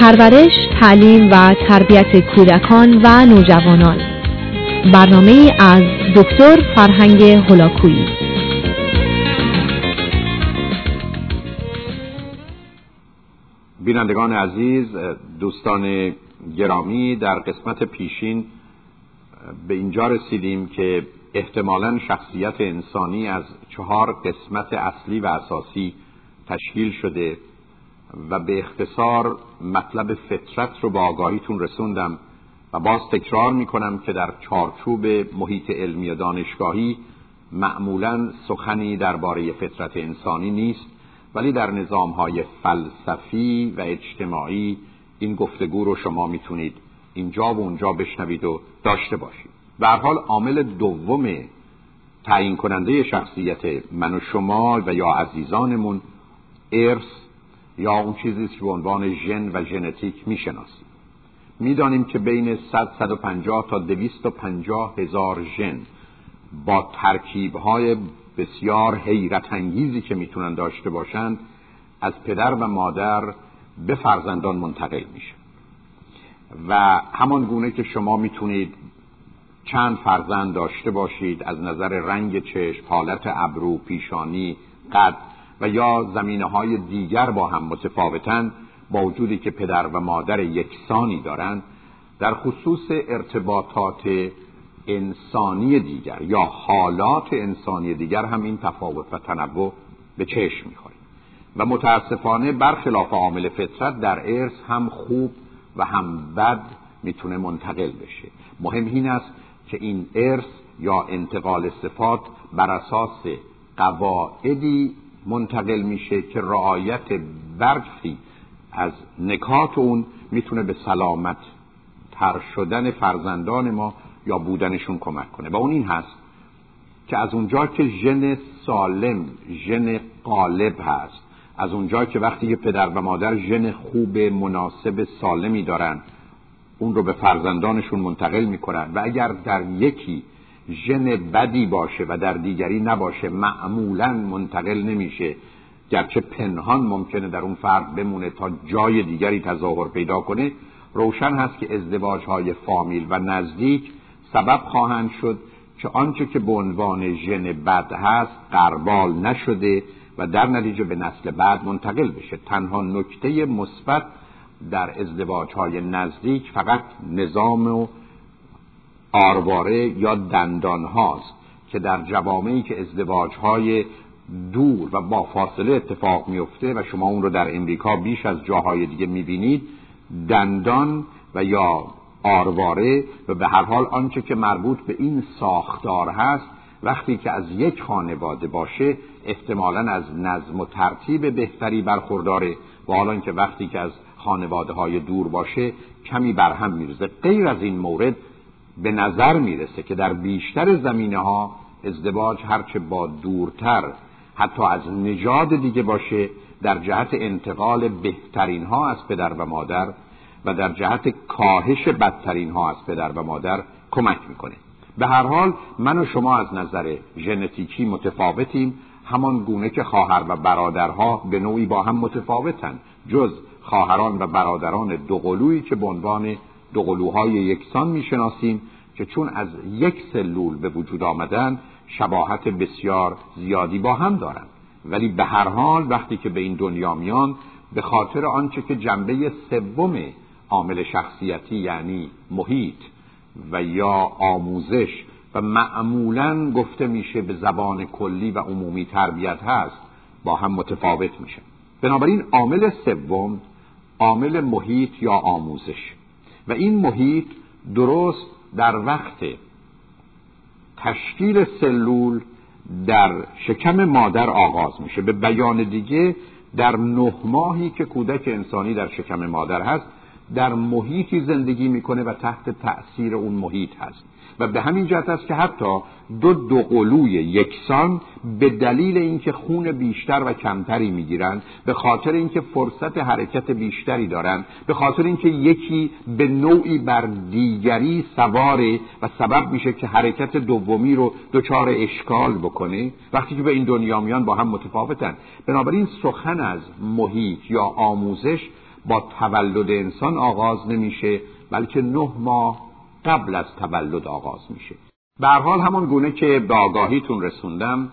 پرورش، تعلیم و تربیت کودکان و نوجوانان. برنامه از دکتر فرهنگ هلاکویی بینندگان عزیز دوستان گرامی در قسمت پیشین به اینجا رسیدیم که احتمالا شخصیت انسانی از چهار قسمت اصلی و اساسی تشکیل شده. و به اختصار مطلب فطرت رو با آگاهیتون رسوندم و باز تکرار می‌کنم که در چارچوب محیط علمی و دانشگاهی معمولا سخنی درباره فطرت انسانی نیست ولی در نظام های فلسفی و اجتماعی این گفتگو رو شما می‌تونید اینجا و اونجا بشنوید و داشته باشید. به حال عامل دوم تعیین کننده شخصیت من و شما و یا عزیزانمون ارث یا اون چیزی که به عنوان ژن و ژنتیک می‌شناسیم می‌دانیم که بین 100 150 تا 250 هزار ژن با ترکیب های بسیار حیرت انگیزی که می‌تونن داشته باشند از پدر و مادر به فرزندان منتقل میشه و همان گونه که شما می‌تونید چند فرزند داشته باشید از نظر رنگ چشم، حالت ابرو، پیشانی، قد و یا زمینه های دیگر با هم متفاوتن با وجودی که پدر و مادر یکسانی دارند در خصوص ارتباطات انسانی دیگر یا حالات انسانی دیگر هم این تفاوت و تنوع به چشم می‌خوریم و متاسفانه برخلاف عامل فطرت در ارث هم خوب و هم بد می‌تونه منتقل بشه. مهم این است که این ارث یا انتقال صفات بر اساس قواعدی منتقل میشه که رعایت برخی از نکات اون می‌تونه به سلامت تر شدن فرزندان ما یا بودنشون کمک کنه. و اون این هست که از اونجا که ژن سالم ژن غالب هست از اونجا که وقتی که پدر و مادر ژن خوب مناسب سالمی دارن اون رو به فرزندانشون منتقل می‌کنن و اگر در یکی ژن بدی باشه و در دیگری نباشه معمولا منتقل نمیشه. گرچه پنهان ممکنه در اون فرد بمونه تا جای دیگری تظاهر پیدا کنه روشن هست که ازدواج های فامیل و نزدیک سبب خواهند شد که آنچه که به عنوان ژن بد هست قربال نشده و در نتیجه به نسل بعد منتقل بشه. تنها نکته مثبت در ازدواج های نزدیک فقط نظام و آرواره یا دندان هاست که در جوامعی که ازدواج های دور و با فاصله اتفاق میفته و شما اون رو در امریکا بیش از جاهای دیگه می‌بینید دندان و یا آرواره و به هر حال آنچه که مربوط به این ساختار هست وقتی که از یک خانواده باشه احتمالا از نظم و ترتیب بهتری برخورداره و حالا که وقتی که از خانواده های دور باشه کمی برهم میرزه غیر از این مورد به نظر می‌رسه که در بیشتر زمینه ها ازدواج هرچه با دورتر حتی از نژاد دیگه باشه در جهت انتقال بهترین ها از پدر و مادر و در جهت کاهش بدترین ها از پدر و مادر کمک می‌کنه. به هر حال من و شما از نظر ژنتیکی متفاوتیم همان گونه که خواهر و برادرها به نوعی با هم متفاوتن جز خواهران و برادران دوقلویی که به عنوان دوقلوهای یکسان می‌شناسیم که چون از یک سلول به وجود آمدن شباهت بسیار زیادی با هم دارند. ولی به هر حال وقتی که به این دنیا میان به خاطر آنچه که جنبه سوم عامل شخصیتی یعنی محیط و یا آموزش و معمولا گفته میشه به زبان کلی و عمومی تربیت هست با هم متفاوت میشه. بنابراین عامل سوم عامل محیط یا آموزش. این محیط درست در وقت تشکیل سلول در شکم مادر آغاز میشه. به بیان دیگه در نه ماهی که کودک انسانی در شکم مادر هست در محیطی زندگی می‌کنه و تحت تأثیر اون محیط هست. و به همین جهت است که حتی دو دوقلوی یکسان به دلیل اینکه خون بیشتر و کمتری می‌گیرند به خاطر اینکه فرصت حرکت بیشتری دارند به خاطر اینکه یکی به نوعی بر دیگری سواره و سبب میشه که حرکت دومی رو دچار اشکال بکنه. وقتی که به این دنیا میان با هم متفاوتن. بنابراین سخن از محیط یا آموزش با تولد انسان آغاز نمیشه بلکه نه ماه قبل از تولد آغاز میشه. به حال همان گونه که به آگاهیتون رسوندم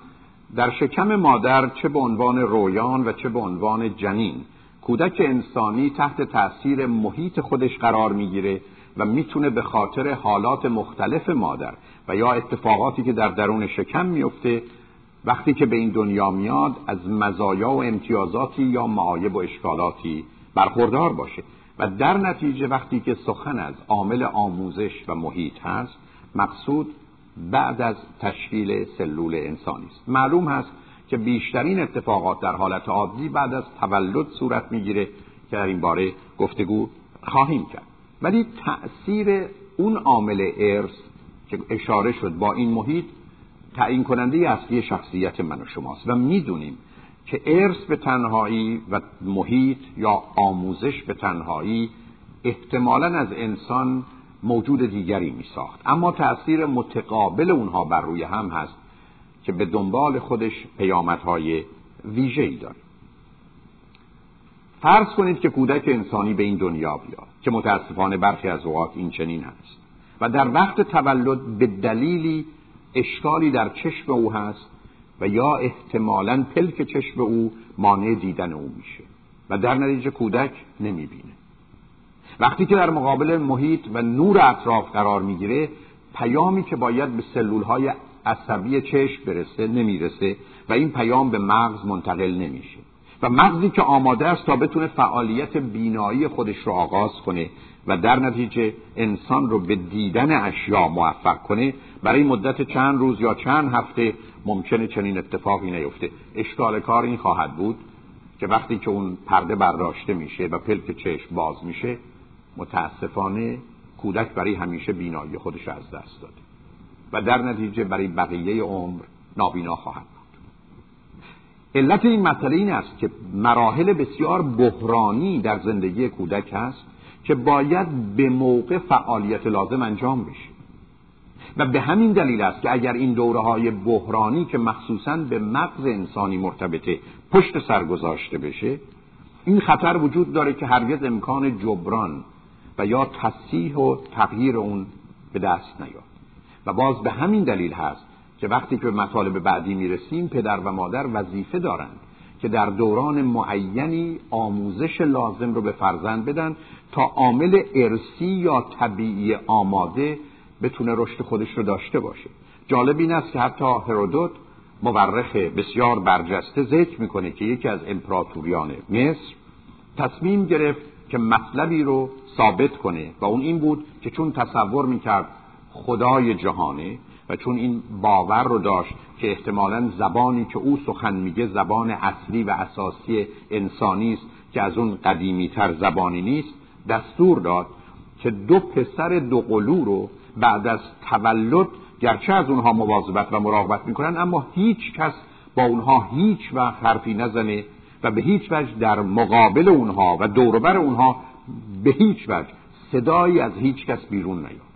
در شکم مادر چه به عنوان رویان و چه به عنوان جنین کودک انسانی تحت تأثیر محیط خودش قرار می‌گیره و می‌تونه به خاطر حالات مختلف مادر و یا اتفاقاتی که در درون شکم میفته وقتی که به این دنیا میاد از مزایا و امتیازاتی یا معایب و اشکالاتی برخوردار باشه. و در نتیجه وقتی که سخن از عامل آموزش و محیط هست مقصود بعد از تشکیل سلول انسانی است. معلوم هست که بیشترین اتفاقات در حالت عادی بعد از تولد صورت می‌گیره که در این باره گفتگو خواهیم کرد. ولی تأثیر اون عامل ارث که اشاره شد با این محیط تعیین کننده اصلی شخصیت من و شماست. و می‌دونیم که ارث به تنهایی و محیط یا آموزش به تنهایی احتمالا از انسان موجود دیگری می ساخت اما تأثیر متقابل اونها بر روی هم هست که به دنبال خودش پیامدهای ویژه‌ای داره فرض کنید که کودک انسانی به این دنیا بیاد که متاسفانه برخی از اوقات این چنین هست. و در وقت تولد به دلیلی اشکالی در چشم او هست و یا احتمالا پلک چشم او مانع دیدن او میشه و در نتیجه کودک نمی‌بینه. وقتی که در مقابل محیط و نور اطراف قرار می‌گیره پیامی که باید به سلول های عصبی چشم برسه نمی‌رسه و این پیام به مغز منتقل نمیشه. و مغزی که آماده است تا بتونه فعالیت بینایی خودش رو آغاز کنه و در نتیجه انسان رو به دیدن اشیا موفق کنه برای مدت چند روز یا چند هفته ممکنه چنین اتفاقی نیفته. اشکال کار این خواهد بود که وقتی که اون پرده برداشته میشه و پلک چشم باز میشه متاسفانه کودک برای همیشه بینایی خودش از دست داده. و در نتیجه برای بقیه عمر نابینا خواهد بود. علت این مسئله این است که مراحل بسیار بحرانی در زندگی کودک هست که باید به موقع فعالیت لازم انجام بشه. و به همین دلیل است که اگر این دوره های بحرانی که مخصوصا به مغز انسانی مرتبطه پشت سر گذاشته بشه این خطر وجود داره که هرگز امکان جبران و یا تصحیح و تغییر اون به دست نیاد. و باز به همین دلیل هست که وقتی که به مطالب بعدی می‌رسیم پدر و مادر وظیفه دارند که در دوران معینی آموزش لازم رو به فرزند بدن تا عامل ارسی یا طبیعی آماده بتونه رشد خودش رو داشته باشه. جالب این است که حتی هرودوت مورخ بسیار برجسته ذکر می‌کنه که یکی از امپراتوریان مصر تصمیم گرفت که مطلبی رو ثابت کنه و اون این بود که چون تصور می‌کرد خدای جهانه و چون این باور رو داشت که احتمالا زبانی که او سخن میگه زبان اصلی و اساسی انسانی است که از اون قدیمی تر زبانی نیست دستور داد که دو پسر دو قلو رو بعد از تولد گرچه از اونها مواظبت و مراقبت می‌کنن اما هیچ کس با اونها هیچ وقت حرفی نزنه و به هیچ وجه در مقابل اونها و دوربر اونها به هیچ وجه صدایی از هیچ کس بیرون نیاد.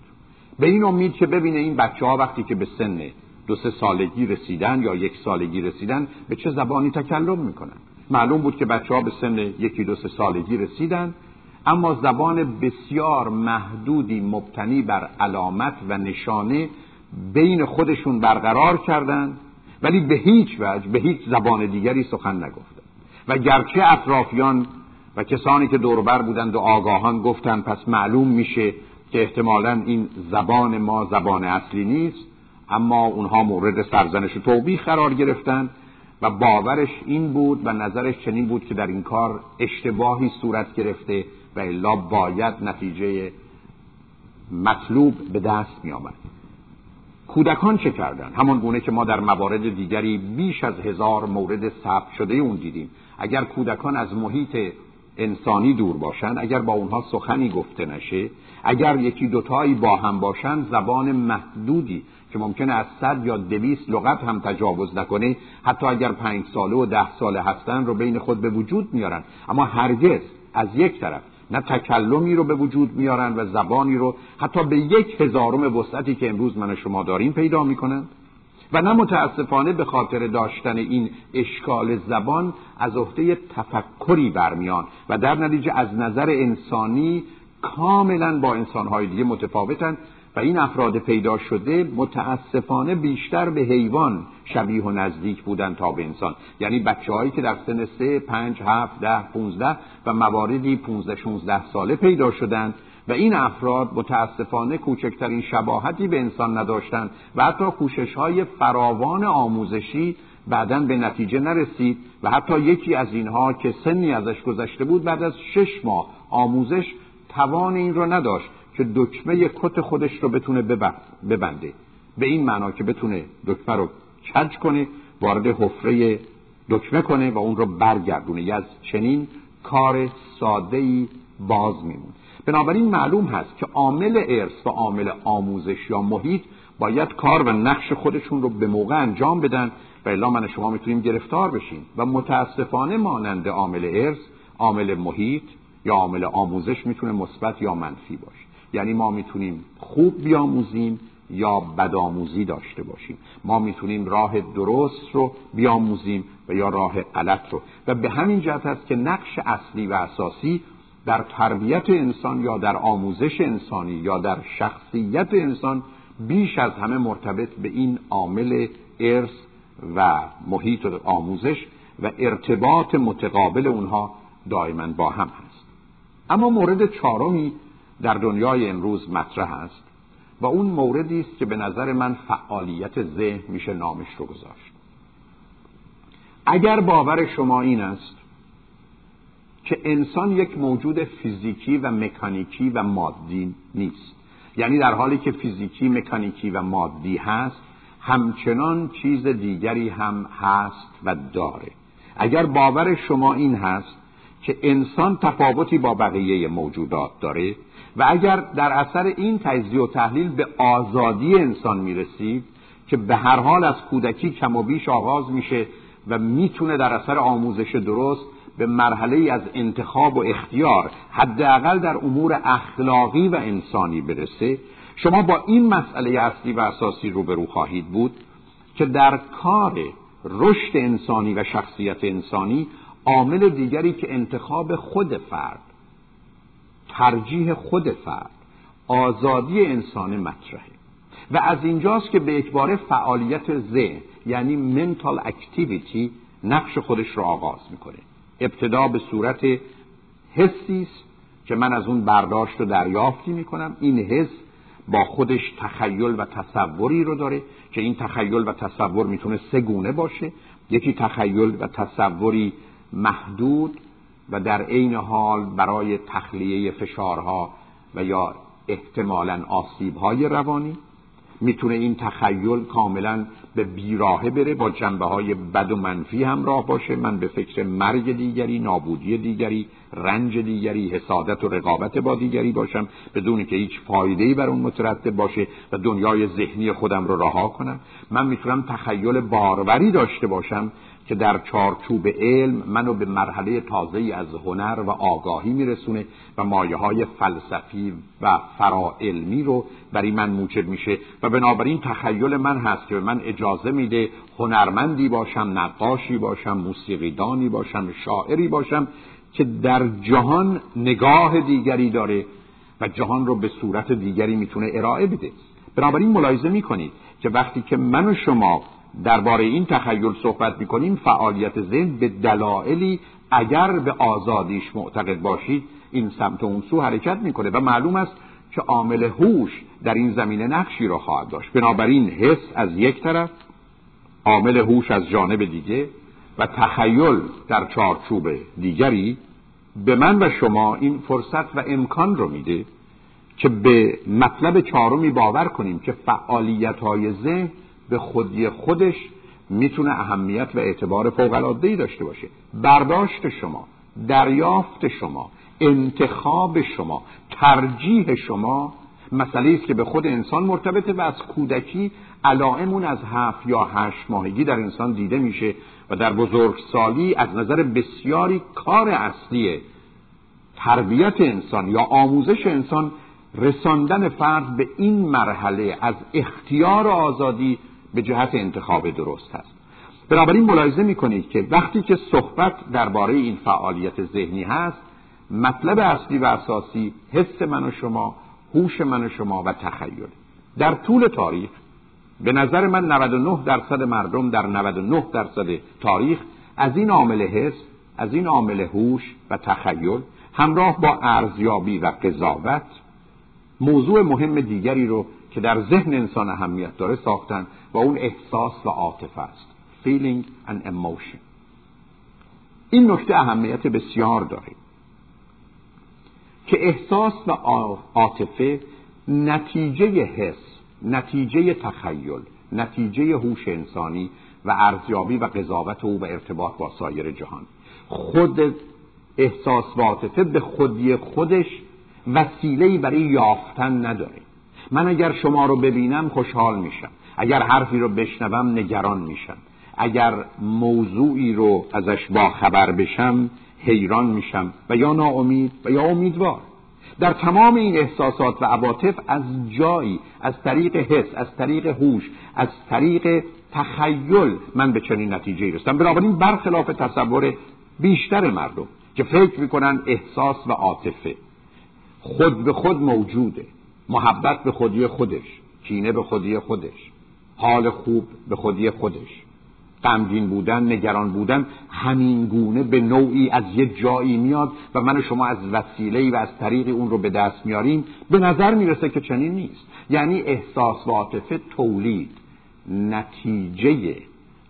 به این امید که ببینه این بچه ها وقتی که به سن دو سه سالگی رسیدن یا یک سالگی رسیدن به چه زبانی تکلم می‌کنن؟ معلوم بود که بچه ها به سن یکی دو سه سالگی رسیدن اما زبان بسیار محدودی مبتنی بر علامت و نشانه بین خودشون برقرار کردند ولی به هیچ وجه به هیچ زبان دیگری سخن نگفتند. و گرچه اطرافیان و کسانی که دوربر بودند و آگاهان گفتند پس معلوم میشه که احتمالا این زبان ما زبان اصلی نیست اما اونها مورد سرزنش و توبیخ قرار گرفتن و باورش این بود و نظرش چنین بود که در این کار اشتباهی صورت گرفته و الا باید نتیجه مطلوب به دست می آمد کودکان چه کردن؟ همان گونه که ما در موارد دیگری بیش از هزار مورد ثبت شده اون دیدیم. اگر کودکان از محیط انسانی دور باشند اگر با اونها سخنی گفته نشه اگر یکی دوتایی با هم باشند زبان محدودی که ممکنه از صد یا دویست لغت هم تجاوز نکنه حتی اگر پنج ساله و ده ساله هستن رو بین خود به وجود میارن. اما هرگز از یک طرف نه تکلمی رو به وجود میارن و زبانی رو حتی به یک هزارم وسعتی که امروز من شما داریم پیدا می‌کنن و نه متاسفانه به خاطر داشتن این اشکال زبان از عهده تفکری برمیان و در نتیجه از نظر انسانی کاملا با انسانهای دیگه متفاوتن و این افراد پیدا شده متاسفانه بیشتر به حیوان شبیه و نزدیک بودن تا به انسان. یعنی بچه هایی که در سن سه، پنج، هفت، ده، پونزده و مواردی پونزده، شونزده ساله پیدا شدند و این افراد متاسفانه کوچکترین شباهتی به انسان نداشتند و حتی کوشش های فراوان آموزشی بعدا به نتیجه نرسید و حتی یکی از اینها که سنی ازش گذشته بود بعد از شش ماه آموزش توان این رو نداشت که دکمه کت خودش رو بتونه ببنده. به این معنا که بتونه دکمه رو کج کنه وارد حفره دکمه کنه و اون رو برگردونه. یا از چنین کار ساده ای باز میمون بنابراین معلوم هست که عامل ارث و عامل آموزش یا محیط باید کار و نقش خودشون رو به موقع انجام بدن و الا من شما می‌تونیم گرفتار بشیم. و متاسفانه مانند عامل ارث عامل محیط یا عامل آموزش می‌تونه مثبت یا منفی باشه. یعنی ما می‌تونیم خوب بیاموزیم یا بدآموزی داشته باشیم. ما می‌تونیم راه درست رو بیاموزیم و یا راه غلط رو. و به همین جهت است که نقش اصلی و اساسی در تربیت انسان یا در آموزش انسانی یا در شخصیت انسان بیش از همه مرتبط به این عامل ارث و محیط و آموزش و ارتباط متقابل اونها دائما با هم هست. اما مورد چهارمی در دنیای امروز مطرح است و اون موردی است که به نظر من فعالیت ذهن میشه نامش رو گذاشت. اگر باور شما این است که انسان یک موجود فیزیکی و مکانیکی و مادی نیست یعنی در حالی که فیزیکی مکانیکی و مادی هست همچنان چیز دیگری هم هست و داره. اگر باور شما این هست که انسان تفاوتی با بقیه موجودات داره و اگر در اثر این تجزیه و تحلیل به آزادی انسان می‌رسید که به هر حال از کودکی کم و بیش آغاز میشه و می‌تونه در اثر آموزش درست به مرحله از انتخاب و اختیار حداقل در امور اخلاقی و انسانی برسه شما با این مسئله اصلی و اساسی روبرو خواهید بود که در کار رشد انسانی و شخصیت انسانی عامل دیگری که انتخاب خود فرد ترجیح خود فرد آزادی انسان مطرحه. و از اینجاست که به اکبار فعالیت ذهن یعنی منتال اکتیویتی نقش خودش را آغاز می‌کنه. ابتدا به صورت حسی است که من از اون برداشت و دریافتی می‌کنم. این حس با خودش تخیل و تصوری رو داره که این تخیل و تصور می‌تونه سه گونه باشه. یکی تخیل و تصوری محدود و در عین حال برای تخلیه فشارها و یا احتمالا آسیبهای روانی می‌تونه این تخیل کاملا به بیراهه بره با جنبه های بد و منفی همراه باشه. من به فکر مرگ دیگری نابودی دیگری رنج دیگری حسادت و رقابت با دیگری باشم بدون که هیچ فایده‌ای بر اون مترتب باشه و دنیای ذهنی خودم رو رها کنم. من می‌تونم تخیل باروری داشته باشم که در چارچوب علم منو به مرحله تازه از هنر و آگاهی میرسونه و مایه های فلسفی و فراعلمی رو برای من موجب میشه و بنابراین تخیل من هست که من اجازه میده هنرمندی باشم نقاشی باشم موسیقیدانی باشم شاعری باشم که در جهان نگاه دیگری داره و جهان رو به صورت دیگری می‌تونه ارائه بده. بنابراین ملاحظه می‌کنید که وقتی که من و شما درباره این تخیل صحبت می‌کنیم فعالیت ذهن به دلایلی اگر به آزادیش معتقد باشید این سمت و اون سو حرکت می‌کنه و معلوم است که عامل هوش در این زمینه نقشی را خواهد داشت. بنابراین حس از یک طرف عامل هوش از جانب دیگه و تخیل در چارچوب دیگری به من و شما این فرصت و امکان رو میده که به مطلب چهارمی باور کنیم که فعالیت های ذهن به خودی خودش می‌تونه اهمیت و اعتبار فوق داشته باشه. برداشت شما دریافت شما انتخاب شما ترجیح شما مسئله است که به خود انسان مرتبطه و از کودکی علائمون از هفت یا هشت ماهگی در انسان دیده میشه و در بزرگسالی از نظر بسیاری کار اصلی تربیت انسان یا آموزش انسان رساندن فرد به این مرحله از اختیار آزادی به جهت انتخاب درست هست بنابراین ملاحظه می‌کنید که وقتی که صحبت درباره این فعالیت ذهنی هست مطلب اصلی و اساسی حس من و شما هوش من و شما و تخیل. در طول تاریخ به نظر من 99 درصد مردم در 99 درصد تاریخ از این عامل حس از این عامل هوش و تخیل همراه با ارزیابی و قضاوت موضوع مهم دیگری رو که در ذهن انسان اهمیت داره ساختن و اون احساس و عاطفه است. Feeling and emotion. این نکته اهمیت بسیار داره که احساس و عاطفه نتیجه حس نتیجه تخیل نتیجه هوش انسانی و ارزیابی و قضاوت او و ارتباط با سایر جهان. خود احساس و عاطفه به خودی خودش وسیله‌ای برای یافتن نداره. من اگر شما رو ببینم خوشحال میشم. اگر حرفی رو بشنوم نگران میشم. اگر موضوعی رو ازش با خبر بشم حیران میشم و یا ناامید و یا امیدوار. در تمام این احساسات و عواطف از جایی از طریق حس از طریق هوش از طریق تخیل من به چنین نتیجه رسیدم. بنابراین برخلاف تصور بیشتر مردم که فکر می‌کنن احساس و عاطفه خود به خود موجوده. محبت به خودی خودش کینه به خودی خودش حال خوب به خودی خودش. غمگین بودن نگران بودن همین گونه به نوعی از یه جایی میاد و من و شما از وسیله و از طریق اون رو به دست میاریم به نظر می‌رسه که چنین نیست. یعنی احساس و عاطفه تولید نتیجه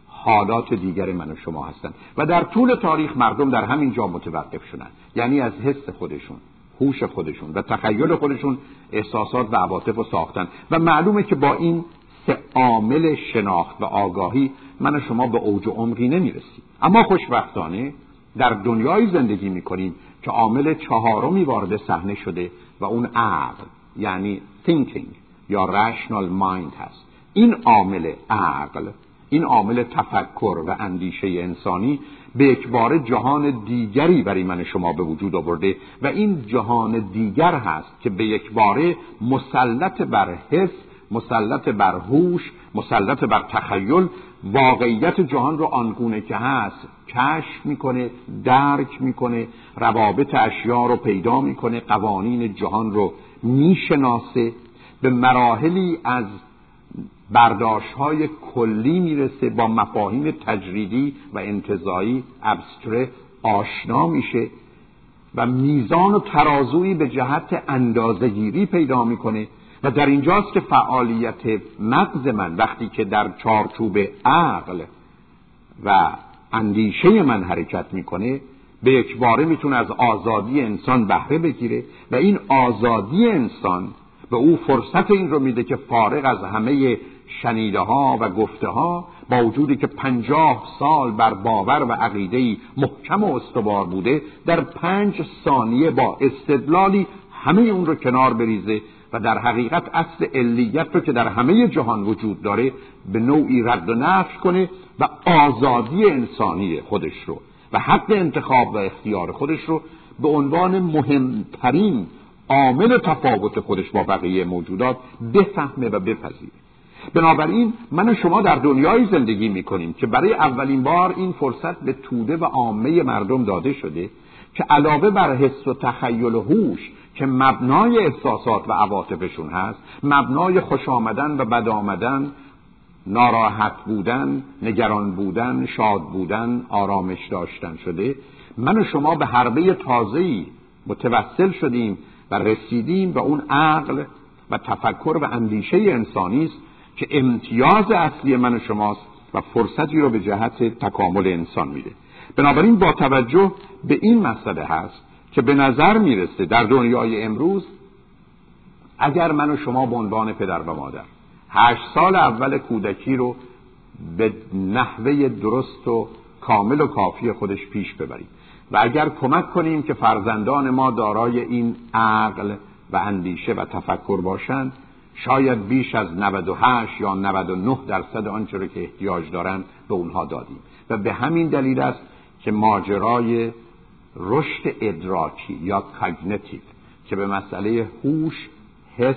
حالات دیگر من و شما هستند. و در طول تاریخ مردم در همین جا متوقف شدن یعنی از حس خودشون. هوش خودشون و تخیل خودشون احساسات و عواطف رو ساختن. و معلومه که با این سه عامل شناخت و آگاهی من و شما به اوج و عمقی نمی‌رسیم. اما خوشبختانه در دنیای زندگی می‌کنیم که عامل چهارمی وارد صحنه شده و اون عقل یعنی thinking یا rational mind هست. این عامل عقل این عامل تفکر و اندیشه انسانی به اکبار جهان دیگری برای من شما به وجود آورده و این جهان دیگر هست که به یکباره مسلط بر حس مسلط بر هوش مسلط بر تخیل واقعیت جهان رو آنگونه که هست کشف می‌کنه درک می‌کنه روابط اشیا رو پیدا می‌کنه قوانین جهان رو می‌شناسه به مراحلی از برداشت های کلی می‌رسه با مفاهیم تجریدی و انتظایی. ابستره آشنا میشه و میزان و ترازویی به جهت اندازگیری پیدا می‌کنه. و در اینجاست که فعالیت مغز من وقتی که در چارچوب عقل و اندیشه من حرکت می‌کنه به یک باره می‌تونه از آزادی انسان بهره بگیره. و این آزادی انسان به او فرصت این رو میده که فارغ از همه شنیده ها و گفته ها با وجودی که پنجاه سال بر باور و عقیده محکم و استوار بوده در پنج ثانیه با استدلالی همه اون رو کنار بریزه و در حقیقت اصل علیت رو که در همه جهان وجود داره به نوعی رد و نفش کنه و آزادی انسانی خودش رو و حق انتخاب و اختیار خودش رو به عنوان مهمترین عامل تفاوت خودش با بقیه موجودات بفهمه و بپذیره. بنابراین من و شما در دنیای زندگی می‌کنیم که برای اولین بار این فرصت به توده و عامه مردم داده شده که علاوه بر حس و تخیل و هوش که مبنای احساسات و عواطفشون هست مبنای خوش آمدن و بد آمدن ناراحت بودن نگران بودن شاد بودن آرامش داشتن شده من و شما به حربه تازه‌ای متوسل شدیم و رسیدیم به اون عقل و تفکر و اندیشه انسانی است که امتیاز اصلی من و شماست و فرصتی رو به جهت تکامل انسان میده. بنابراین با توجه به این مسئله هست که به نظر می‌رسه در دنیای امروز اگر من و شما به عنوان پدر و مادر هشت سال اول کودکی رو به نحوه درست و کامل و کافی خودش پیش ببریم و اگر کمک کنیم که فرزندان ما دارای این عقل و اندیشه و تفکر باشند شاید بیش از 98 یا 99 درصد آنچه رو که احتیاج دارند به اونها دادیم. و به همین دلیل است که ماجرای رشد ادراکی یا کاگنیتیو که به مسئله هوش حس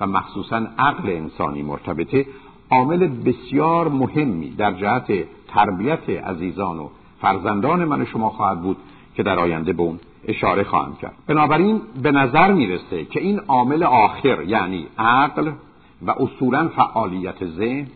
و مخصوصا عقل انسانی مرتبطه عامل بسیار مهمی در جهت تربیت عزیزان و فرزندان من شما خواهد بود که در آینده به اون اشاره خواهم کرد. بنابراین به نظر می‌رسه که این عامل آخر یعنی عقل و اصولا فعالیت ذهن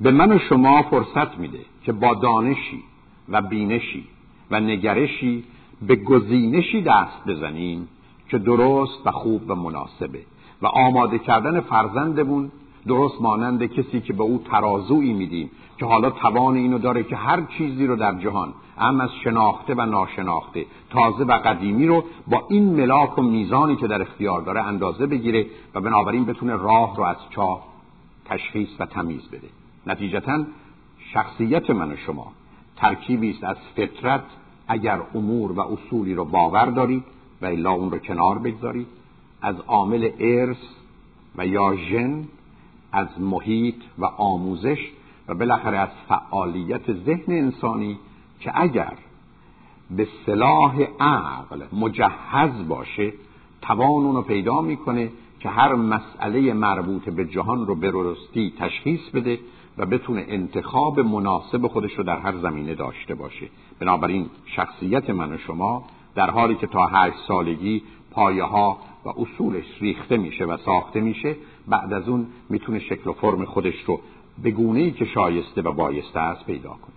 به من و شما فرصت میده که با دانشی و بینشی و نگرشی به گزینشی دست بزنیم که درست و خوب و مناسبه و آماده کردن فرزندمون درست مانند کسی که به او ترازویی میدیم که حالا توان اینو داره که هر چیزی رو در جهان هم از شناخته و ناشناخته تازه و قدیمی رو با این ملاک و میزانی که در اختیار داره اندازه بگیره و بنابراین بتونه راه رو از چاه تشخیص و تمیز بده. نتیجتا شخصیت من و شما ترکیبی است از فطرت اگر امور و اصولی رو باور دارید و الا اون رو کنار بگذارید از عامل ارث و یا ژن از محیط و آموزش و بالاخره از فعالیت ذهن انسانی که اگر به صلاح عقل مجهز باشه توان اونو پیدا می‌کنه که هر مسئله مربوط به جهان رو به تشخیص بده و بتونه انتخاب مناسب خودش رو در هر زمینه داشته باشه. بنابراین شخصیت من و شما در حالی که تا هشت سالگی پایه ها و اصولش ریخته میشه و ساخته میشه بعد از اون می‌تونه شکل و فرم خودش رو به گونه ای که شایسته و بایسته است پیدا کنه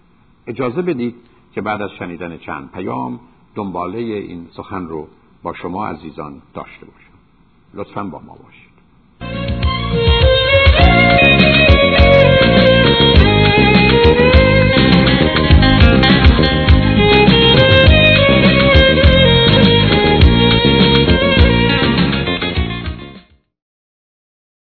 اجازه بدید که بعد از شنیدن چند پیام دنباله این سخن رو با شما عزیزان داشته باشم. لطفا با ما باشید.